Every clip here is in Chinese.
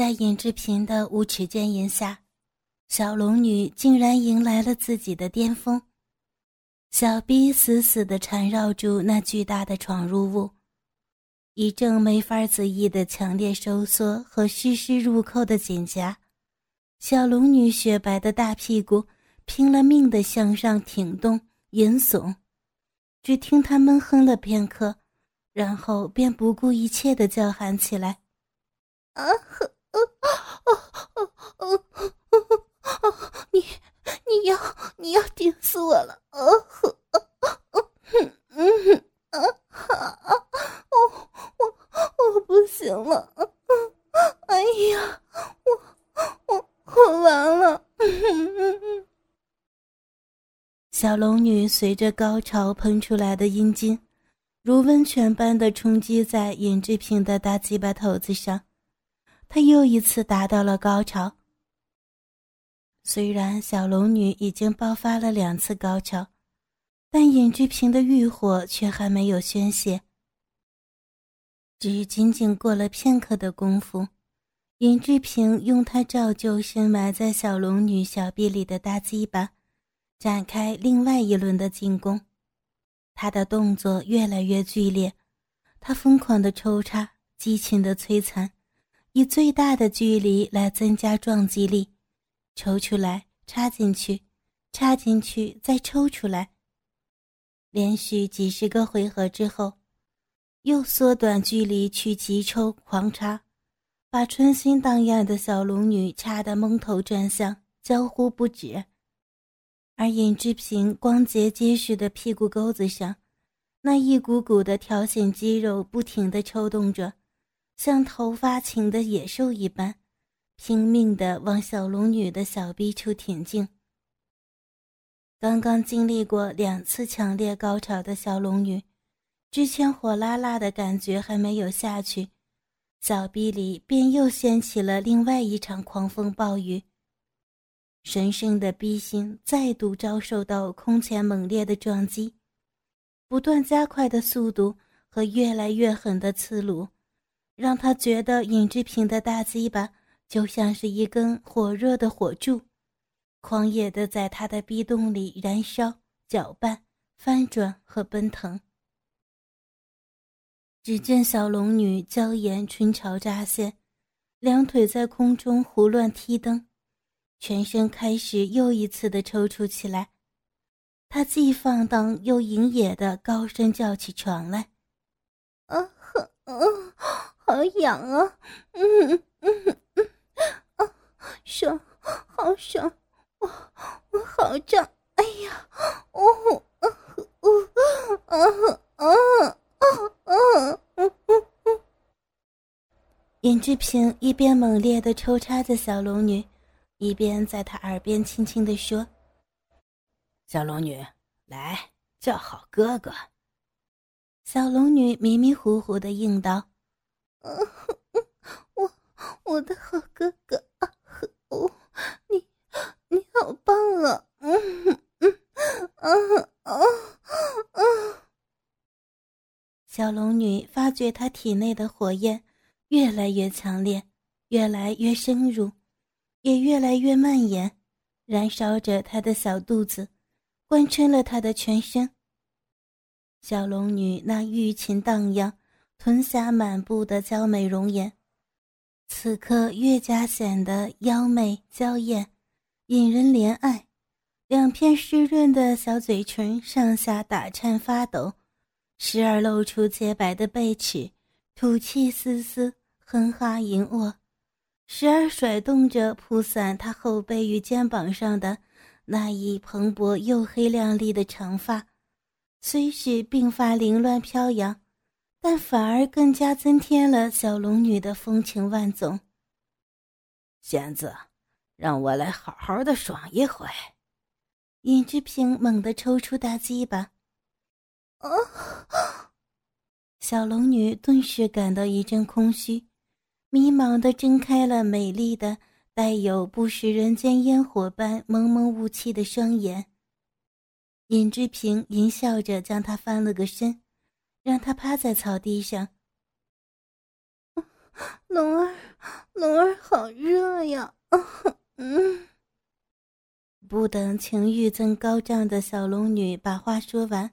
在尹志平的无耻奸淫下，小龙女竟然迎来了自己的巅峰。小逼死死地缠绕住那巨大的闯入物，一阵没法自抑的强烈收缩和湿湿入扣的紧夹，小龙女雪白的大屁股拼了命地向上挺动、吟耸。只听她闷哼了片刻，然后便不顾一切地叫喊起来：“啊呵！”你你要你要顶死我了！啊呵，嗯嗯啊啊！我我我不行了！哎呀，我我我完了！小龙女随着高潮喷出来的阴茎，如温泉般的冲击在尹志平的大鸡巴头子上，他又一次达到了高潮。虽然小龙女已经爆发了两次高潮，但尹志平的欲火却还没有宣泄。只仅仅过了片刻的功夫，尹志平用他照旧深埋在小龙女小臂里的大鸡巴，展开另外一轮的进攻。他的动作越来越剧烈，他疯狂的抽插，激情的摧残，以最大的距离来增加撞击力。抽出来，插进去，插进去，再抽出来。连续几十个回合之后，又缩短距离去急抽狂插，把春心荡漾的小龙女掐得蒙头转向，娇呼不止。而尹志平光洁结实的屁股沟子上，那一股股的条形肌肉不停地抽动着，像头发情的野兽一般。拼命地往小龙女的小臂处挺进。刚刚经历过两次强烈高潮的小龙女，之前火辣辣的感觉还没有下去，小臂里便又掀起了另外一场狂风暴雨。神圣的逼心再度遭受到空前猛烈的撞击，不断加快的速度和越来越狠的刺撸，让他觉得尹志平的大鸡巴。就像是一根火热的火柱，狂野的在他的逼洞里燃烧、搅拌、翻转和奔腾。只见小龙女娇颜春潮乍现，两腿在空中胡乱踢蹬，全身开始又一次的抽搐起来。她既放荡又淫野的高声叫起床来：“啊哼，啊，好痒啊，嗯嗯嗯。”爽，好爽！我我好胀！哎呀，哦，啊，啊，啊，啊，啊，啊！尹志平一边猛烈的抽插着小龙女，一边在她耳边轻轻的说：“小龙女，来叫好哥哥。”小龙女迷迷糊糊的应道：“啊 我我的好哥哥。”哦，你你好棒啊！嗯嗯啊啊啊！小龙女发觉她体内的火焰越来越强烈，越来越深入，也越来越蔓延，燃烧着她的小肚子，贯穿了她的全身。小龙女那玉琴荡漾、吞下满布的娇美容颜。此刻越加显得妖媚娇艳，引人怜爱。两片湿润的小嘴唇上下打颤发抖，时而露出洁白的贝齿，吐气丝丝，哼哈吟卧；时而甩动着铺散他后背与肩膀上的那一蓬勃又黑亮丽的长发，虽是鬓发凌乱飘扬。但反而更加增添了小龙女的风情万种。仙子，让我来好好的爽一回。尹志平猛地抽出大鸡巴，啊！小龙女顿时感到一阵空虚，迷茫的睁开了美丽的、带有不食人间烟火般蒙蒙雾气的双眼。尹志平淫笑着将她翻了个身。让他趴在草地上。龙儿，龙儿好热呀！嗯。不等情欲正高涨的小龙女把话说完，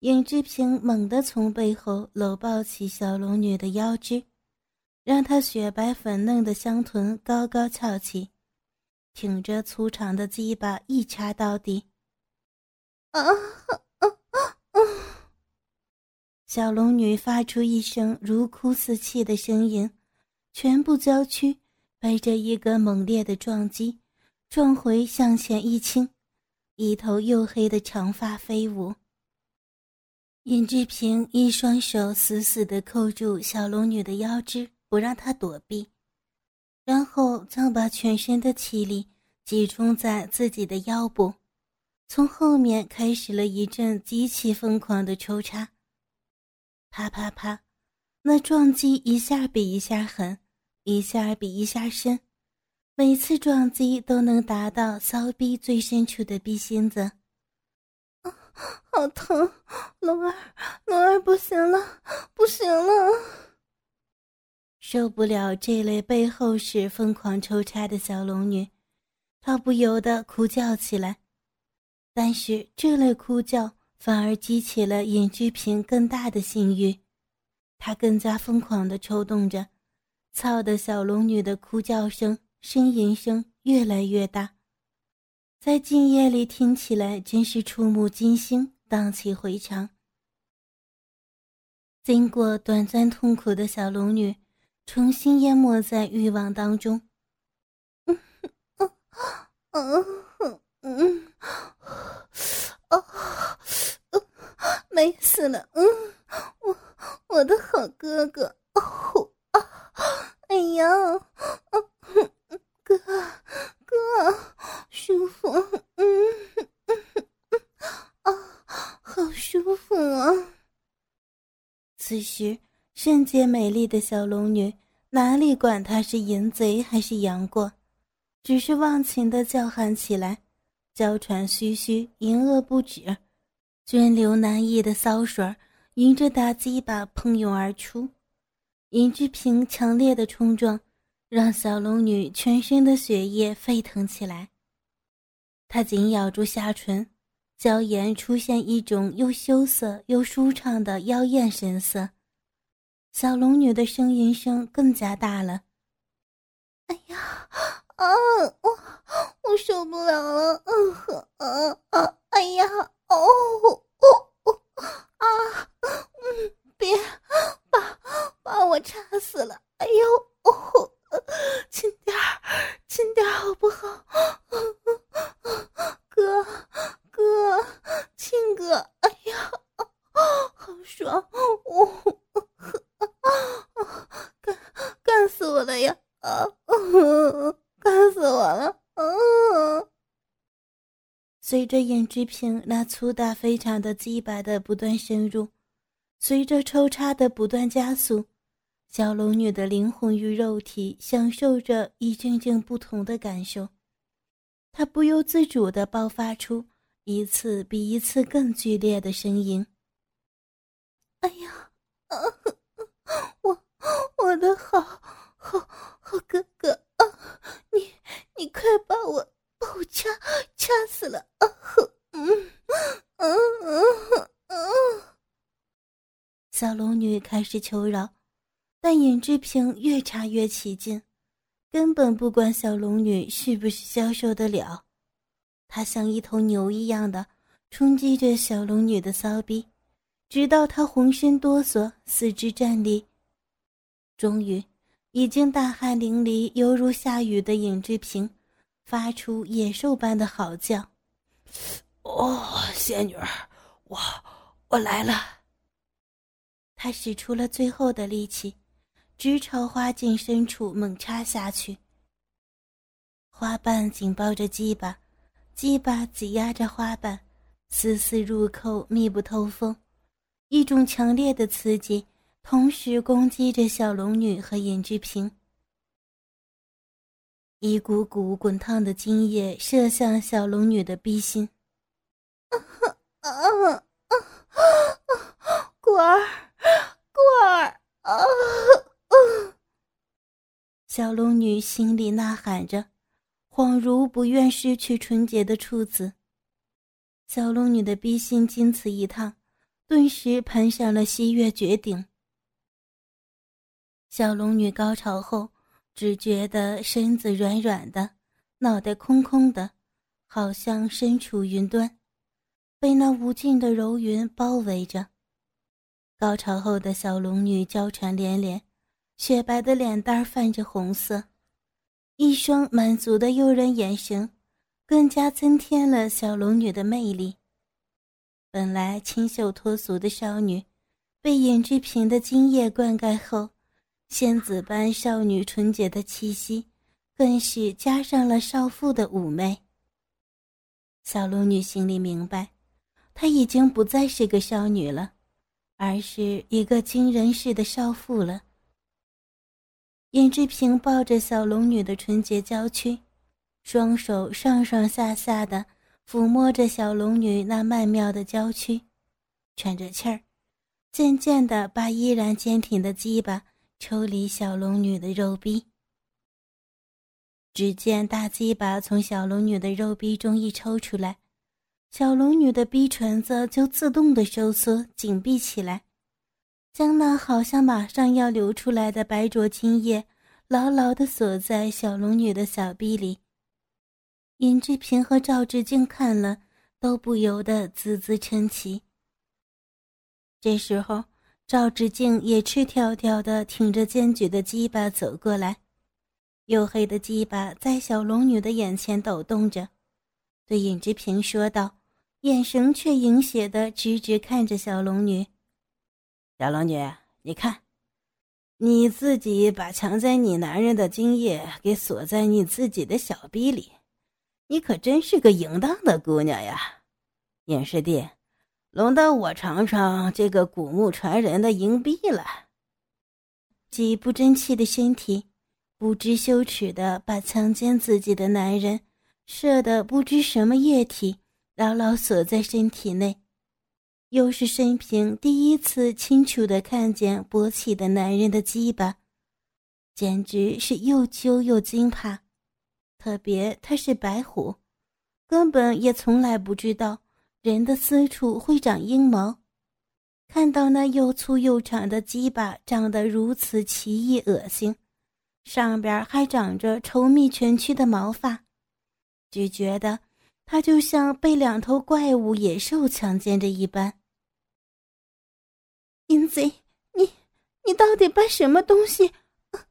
尹志平猛地从背后搂抱起小龙女的腰肢，让她雪白粉嫩的香臀高高翘起，挺着粗长的鸡巴一插到底。啊！小龙女发出一声如哭似泣的声音，全部娇躯被这一个猛烈的撞击。撞回向前一倾，一头黝黑的长发飞舞。尹志平一双手死死地扣住小龙女的腰肢，不让她躲避，然后将把全身的气力集中在自己的腰部，从后面开始了一阵极其疯狂的抽插。啪啪啪，那撞击一下比一下狠，一下比一下深。每次撞击都能达到骚逼最深处的逼心子，啊，好疼！龙儿，龙儿不行了，不行了！受不了这类背后是疯狂抽插的小龙女，她不由得哭叫起来。但是这类哭叫反而激起了尹志平更大的性欲，他更加疯狂地抽动着，操的小龙女的哭叫声。呻吟声越来越大，在静夜里听起来真是触目惊心，荡气回肠。经过短暂痛苦的小龙女，重新淹没在欲望当中。嗯嗯嗯嗯哦，美死了！嗯，我我的好哥哥，哦啊，哎呀，嗯。哥哥，舒服，嗯嗯嗯啊，好舒服啊！此时，圣洁美丽的小龙女哪里管他是淫贼还是杨过，只是忘情的叫喊起来，娇喘吁吁，淫恶不止，涓流难抑的骚水迎着大鸡巴喷涌而出，尹志平强烈的冲撞。让小龙女全身的血液沸腾起来。她紧咬住下唇，娇颜出现一种又羞涩又舒畅的妖艳神色。小龙女的声音声更加大了：“哎呀，啊，我我受不了了，嗯呵，啊啊，哎呀，哦哦哦，啊，嗯，别把把我插死了，哎呦，哦。”轻点儿，轻点儿，好不好？哥，哥，亲哥，哎呀，好爽！我干干死我了呀！啊，干死我了！嗯。随着尹志平那粗大非常的鸡巴的不断深入，随着抽插的不断加速。小龙女的灵魂与肉体享受着一阵阵不同的感受，她不由自主地爆发出一次比一次更剧烈的声音。哎呀，我我的好好好哥哥啊，你你快把我哦掐掐死了啊！嗯嗯嗯嗯，小龙女开始求饶。但尹志平越插越起劲，根本不管小龙女是不是消受得了。他像一头牛一样的冲击着小龙女的骚逼，直到她浑身哆嗦，四肢站立。终于，已经大汗淋漓、犹如下雨的尹志平，发出野兽般的嚎叫：“哦，仙女儿，我我来了！”他使出了最后的力气。直朝花茎深处猛插下去，花瓣紧抱着鸡巴，鸡巴挤压着花瓣，丝丝入扣，密不透风。一种强烈的刺激同时攻击着小龙女和尹志平，一股股滚烫的精液射向小龙女的逼心。啊啊啊啊！果儿，果儿啊！小龙女心里呐喊着，恍如不愿失去纯洁的处子。小龙女的逼心经此一趟，顿时攀上了西月绝顶。小龙女高潮后，只觉得身子软软的，脑袋空空的，好像身处云端，被那无尽的柔云包围着。高潮后的小龙女娇喘连连，雪白的脸蛋泛着红色，一双满足的诱人眼神。更加增添了小龙女的魅力。本来清秀脱俗的少女，被尹志平的精液灌溉后，仙子般少女纯洁的气息，更是加上了少妇的妩媚。小龙女心里明白，她已经不再是个少女了，而是一个惊人似的少妇了。尹志平抱着小龙女的纯洁娇躯。双手上上下下的抚摸着小龙女那曼妙的娇躯，喘着气儿，渐渐的把依然坚挺的鸡巴抽离小龙女的肉壁。只见大鸡巴从小龙女的肉壁中一抽出来，小龙女的逼唇子就自动的收缩紧闭起来，将那好像马上要流出来的白灼精液牢牢的锁在小龙女的小臂里。尹志平和赵志敬看了，都不由得啧啧称奇。这时候，赵志敬也赤条条的挺着坚决的鸡巴走过来，黝黑的鸡巴在小龙女的眼前抖动着，对尹志平说道，眼神却淫邪的直直看着小龙女。小龙女，你看，你自己把强在你男人的精液给锁在你自己的小逼里。你可真是个淫荡的姑娘呀，尹师弟，轮到我尝尝这个古墓传人的银币了。极不争气的身体，不知羞耻的把强奸自己的男人射的不知什么液体牢牢锁在身体内，又是生平第一次清楚的看见勃起的男人的鸡巴，简直是又羞又惊怕。特别他是白虎，根本也从来不知道人的私处会长阴毛。看到那又粗又长的鸡巴长得如此奇异恶心，上边还长着稠密蜷曲的毛发，只觉得他就像被两头怪物野兽强奸着一般。淫贼，你你到底把什么东西？啊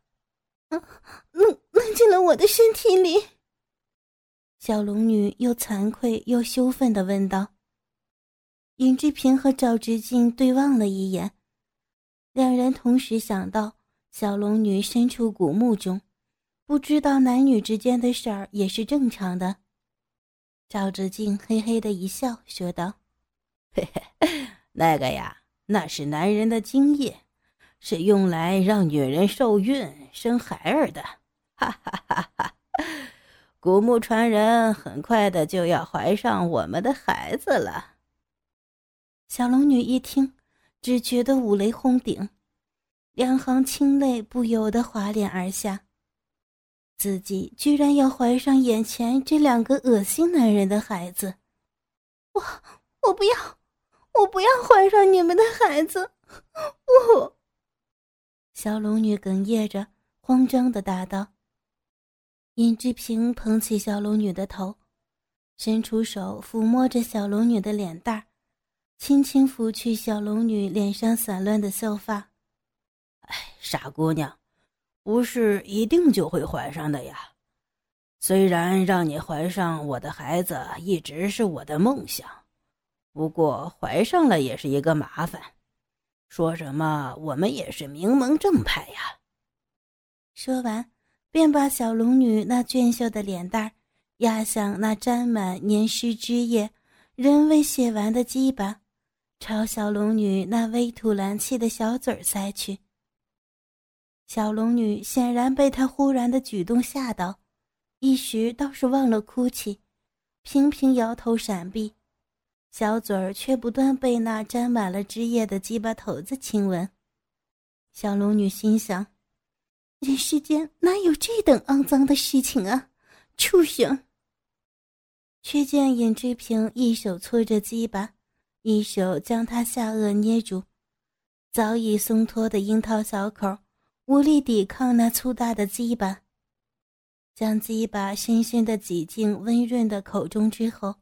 啊弄弄进了我的身体里。小龙女又惭愧又羞愤的问道。尹志平和赵志敬对望了一眼，两人同时想到小龙女身处古墓中，不知道男女之间的事儿也是正常的。赵志敬嘿嘿的一笑，说道：“嘿嘿，那个呀，那是男人的精液。”是用来让女人受孕生孩儿的，哈哈哈哈！古墓传人很快的就要怀上我们的孩子了。小龙女一听，只觉得五雷轰顶，两行清泪不由得滑脸而下。自己居然要怀上眼前这两个恶心男人的孩子！我我不要，我不要怀上你们的孩子！我。小龙女哽咽着，慌张的答道：“尹志平捧起小龙女的头，伸出手抚摸着小龙女的脸蛋儿，轻轻拂去小龙女脸上散乱的秀发。哎，傻姑娘，不是一定就会怀上的呀。虽然让你怀上我的孩子一直是我的梦想，不过怀上了也是一个麻烦。”说什么？我们也是名门正派呀！说完，便把小龙女那娟秀的脸蛋压向那沾满黏湿汁液、仍未写完的鸡巴，朝小龙女那微吐蓝气的小嘴儿塞去。小龙女显然被他忽然的举动吓到，一时倒是忘了哭泣，频频摇头闪避。小嘴儿却不断被那沾满了汁液的鸡巴头子亲吻，小龙女心想：人世间哪有这等肮脏的事情啊！畜生！却见尹志平一手搓着鸡巴，一手将他下颚捏住，早已松脱的樱桃小口无力抵抗那粗大的鸡巴，将鸡巴深深的挤进温润的口中之后，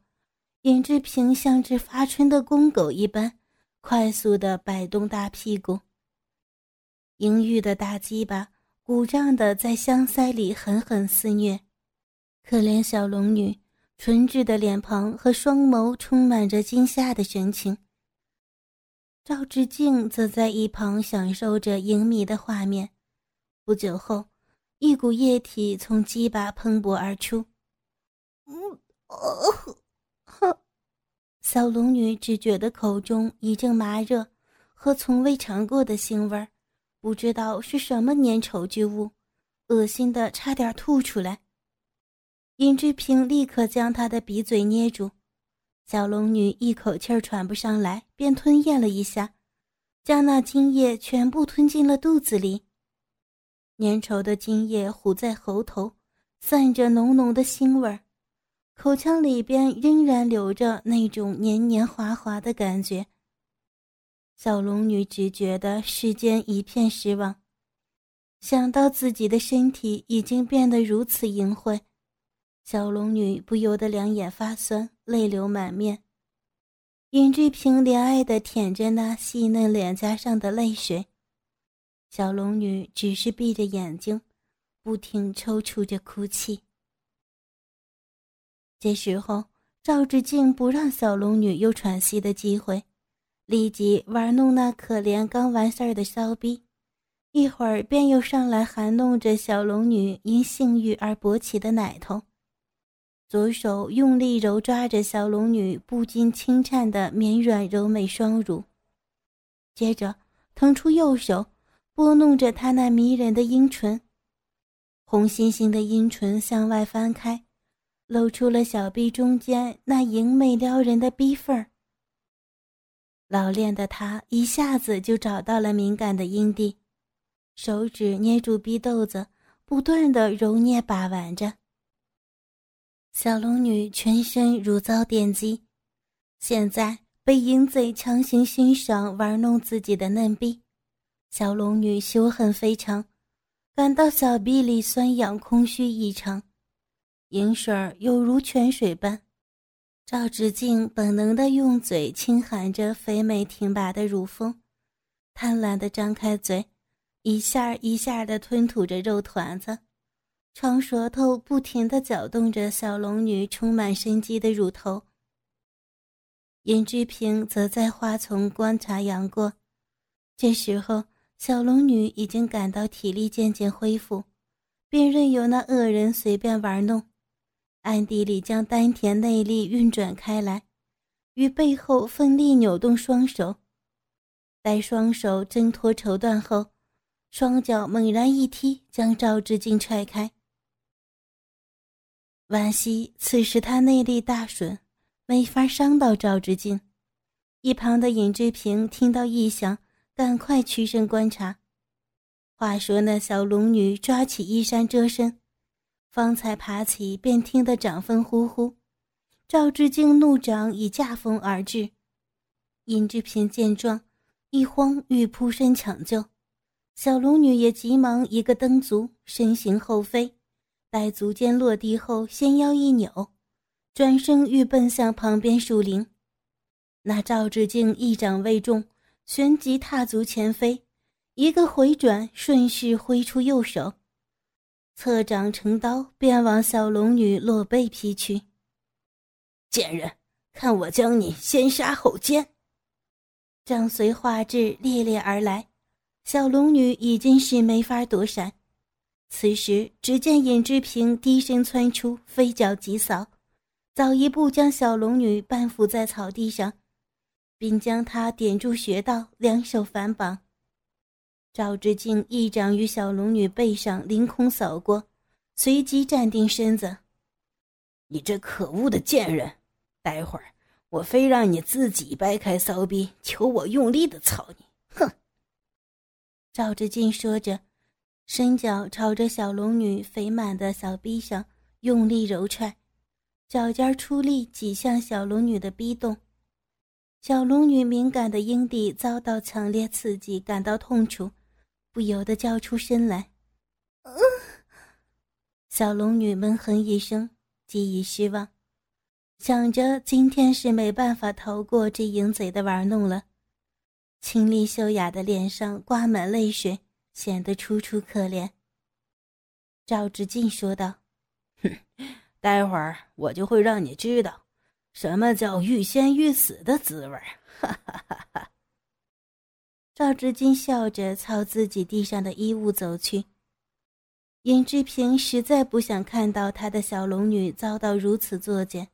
尹志平像只发春的公狗一般，快速的摆动大屁股，淫欲的大鸡巴鼓胀的在香腮里狠狠肆虐，可怜小龙女。纯挚的脸庞和双眸充满着惊吓的神情。赵志敬则在一旁享受着淫靡的画面。不久后，一股液体从鸡巴喷薄而出。嗯，哦，小龙女只觉得口中一阵麻热，和从未尝过的腥味儿，不知道是什么粘稠之物，恶心的差点吐出来。尹志平立刻将他的鼻嘴捏住，小龙女一口气儿喘不上来，便吞咽了一下，将那精液全部吞进了肚子里。粘稠的精液糊在喉头，散着浓浓的腥味儿，口腔里边仍然留着那种黏黏滑滑的感觉。小龙女只觉得世间一片失望，想到自己的身体已经变得如此淫秽。小龙女不由得两眼发酸，泪流满面。尹志平怜爱的舔着那细嫩脸颊上的泪水，小龙女只是闭着眼睛，不停抽搐着哭泣。这时候，赵志敬不让小龙女有喘息的机会，立即玩弄那可怜刚完事儿的骚逼，一会儿便又上来含弄着小龙女因性欲而勃起的奶头。左手用力揉抓着小龙女不禁轻颤的绵软柔美双乳，接着腾出右手拨弄着她那迷人的阴唇，红猩猩的阴唇向外翻开，露出了小臂中间那莹媚撩人的逼缝儿。老练的他一下子就找到了敏感的阴蒂，手指捏住逼豆子，不断的揉捏把玩着。小龙女全身如遭电击，现在被淫贼强行欣赏玩弄自己的嫩逼，小龙女羞恨非常，感到小臂里酸痒空虚异常，淫水儿犹如泉水般。赵志敬本能的用嘴轻含着肥美挺拔的乳峰，贪婪的张开嘴，一下一下的吞吐着肉团子。长舌头不停地搅动着小龙女充满生机的乳头。尹志平则在花丛观察杨过。这时候，小龙女已经感到体力渐渐恢复，便任由那恶人随便玩弄，暗地里将丹田内力运转开来，于背后奋力扭动双手。待双手挣脱绸缎后，双脚猛然一踢，将赵志敬踹开。惋惜，此时他内力大损，没法伤到赵志敬。一旁的尹志平听到异响，赶快屈身观察。话说那小龙女抓起衣衫遮身，方才爬起，便听得掌风呼呼。赵志敬怒掌已驾风而至，尹志平见状，一慌欲扑身抢救，小龙女也急忙一个蹬足，身形后飞。待足尖落地后，纤腰一扭，转身欲奔向旁边树林。那赵志敬一掌未中，旋即踏足前飞，一个回转，顺势挥出右手，侧掌成刀，便往小龙女裸背劈去。贱人，看我将你先杀后奸！掌随画质烈烈而来，小龙女已经是没法躲闪。此时，只见尹志平低身窜出，飞脚急扫，早一步将小龙女半伏在草地上，并将她点住穴道，两手反绑。赵志敬一掌于小龙女背上凌空扫过，随即站定身子：“你这可恶的贱人，待会儿我非让你自己掰开骚逼，求我用力的操你！”哼。赵志敬说着。伸脚朝着小龙女肥满的小臂上用力揉踹，脚尖出力挤向小龙女的逼洞。小龙女敏感的阴蒂遭到强烈刺激，感到痛楚，不由得叫出声来。小龙女闷哼一声，极已失望，想着今天是没办法逃过这淫贼的玩弄了。清丽秀雅的脸上挂满泪水，显得楚楚可怜。赵志敬说道：“哼，待会儿我就会让你知道。”什么叫欲仙欲死的滋味？哈哈哈哈！赵志金笑着朝自己地上的衣物走去。尹志平实在不想看到他的小龙女遭到如此作践。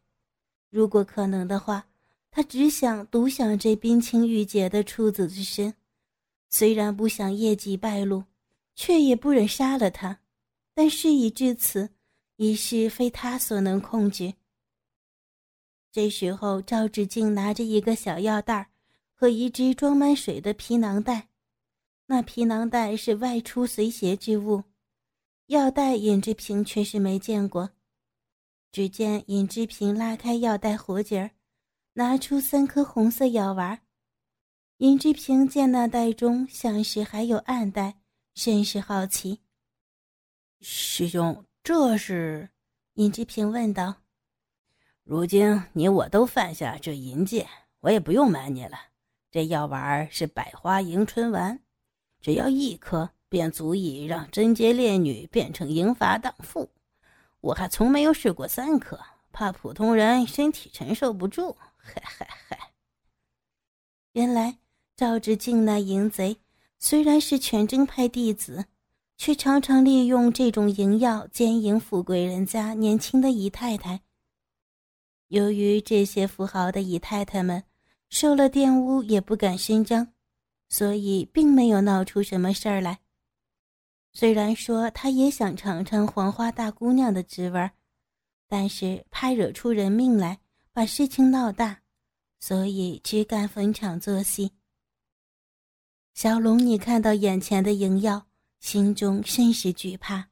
如果可能的话，他只想独享这冰清玉洁的处子之身。虽然不想业绩败露，却也不忍杀了他。但事已至此，一事非他所能控制。这时候，赵志敬拿着一个小药袋和一只装满水的皮囊袋。那皮囊袋是外出随携之物，药袋尹志平却是没见过。只见尹志平拉开药袋活结儿，拿出三颗红色药丸。尹志平见那袋中像是还有暗袋，甚是好奇。师兄，这是？尹志平问道。如今你我都犯下这淫戒，我也不用瞒你了。这药丸是百花迎春丸，只要一颗便足以让贞洁烈女变成淫乏荡妇。我还从没有试过三颗，怕普通人身体承受不住。嗨嗨嗨！原来赵志敬那淫贼虽然是全真派弟子，却常常利用这种淫药奸淫富贵人家年轻的姨太太。由于这些富豪的姨太太们受了玷污，也不敢声张，所以并没有闹出什么事儿来。虽然说他也想尝尝黄花大姑娘的滋味，但是怕惹出人命来，把事情闹大，所以只敢逢场作戏。小龙女看到眼前的莹药，心中甚是惧怕。